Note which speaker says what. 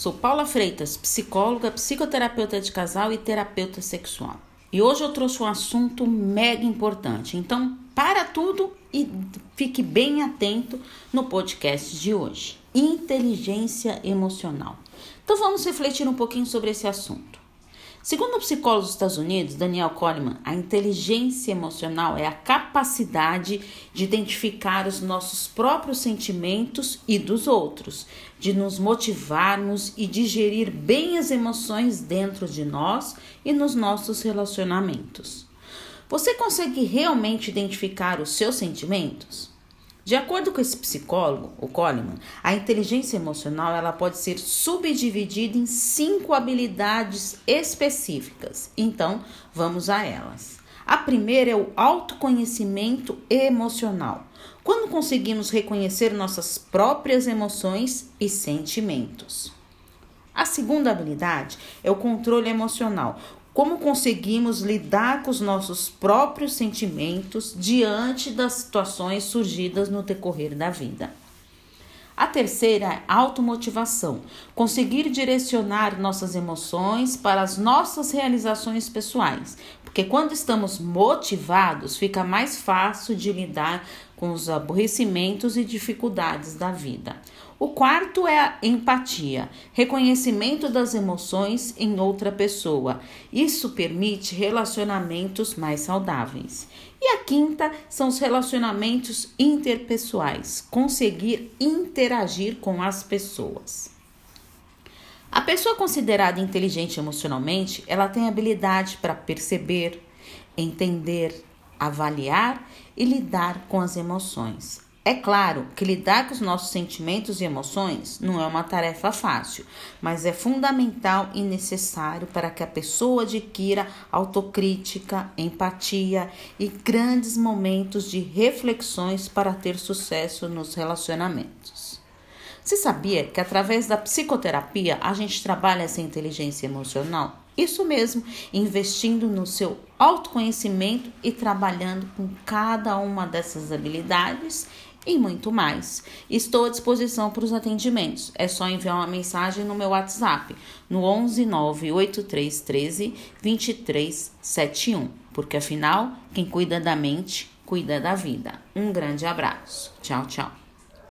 Speaker 1: Sou Paula Freitas, psicóloga, psicoterapeuta de casal e terapeuta sexual. E hoje eu trouxe um assunto mega importante. Então, para tudo e fique bem atento no podcast de hoje. Inteligência emocional. Então vamos refletir um pouquinho sobre esse assunto. Segundo o psicólogo dos Estados Unidos, Daniel Coleman, a inteligência emocional é a capacidade de identificar os nossos próprios sentimentos e dos outros, de nos motivarmos e digerir bem as emoções dentro de nós e nos nossos relacionamentos. Você consegue realmente identificar os seus sentimentos? De acordo com esse psicólogo, o Coleman, a inteligência emocional ela pode ser subdividida em cinco habilidades específicas. Então, vamos a elas. A primeira é o autoconhecimento emocional. Quando conseguimos reconhecer nossas próprias emoções e sentimentos. A segunda habilidade é o controle emocional. Como conseguimos lidar com os nossos próprios sentimentos diante das situações surgidas no decorrer da vida. A terceira é automotivação, conseguir direcionar nossas emoções para as nossas realizações pessoais, porque quando estamos motivados, fica mais fácil de lidar com os aborrecimentos e dificuldades da vida. O quarto é a empatia, reconhecimento das emoções em outra pessoa. Isso permite relacionamentos mais saudáveis. E a quinta são os relacionamentos interpessoais, conseguir interagir com as pessoas. A pessoa considerada inteligente emocionalmente, ela tem habilidade para perceber, entender, avaliar e lidar com as emoções. É claro que lidar com os nossos sentimentos e emoções não é uma tarefa fácil, mas é fundamental e necessário para que a pessoa adquira autocrítica, empatia e grandes momentos de reflexões para ter sucesso nos relacionamentos. Você sabia que através da psicoterapia a gente trabalha essa inteligência emocional? Isso mesmo, investindo no seu autoconhecimento e trabalhando com cada uma dessas habilidades e muito mais. Estou à disposição para os atendimentos. É só enviar uma mensagem no meu WhatsApp no 11 98313 2371, porque afinal, quem cuida da mente, cuida da vida. Um grande abraço. Tchau, tchau.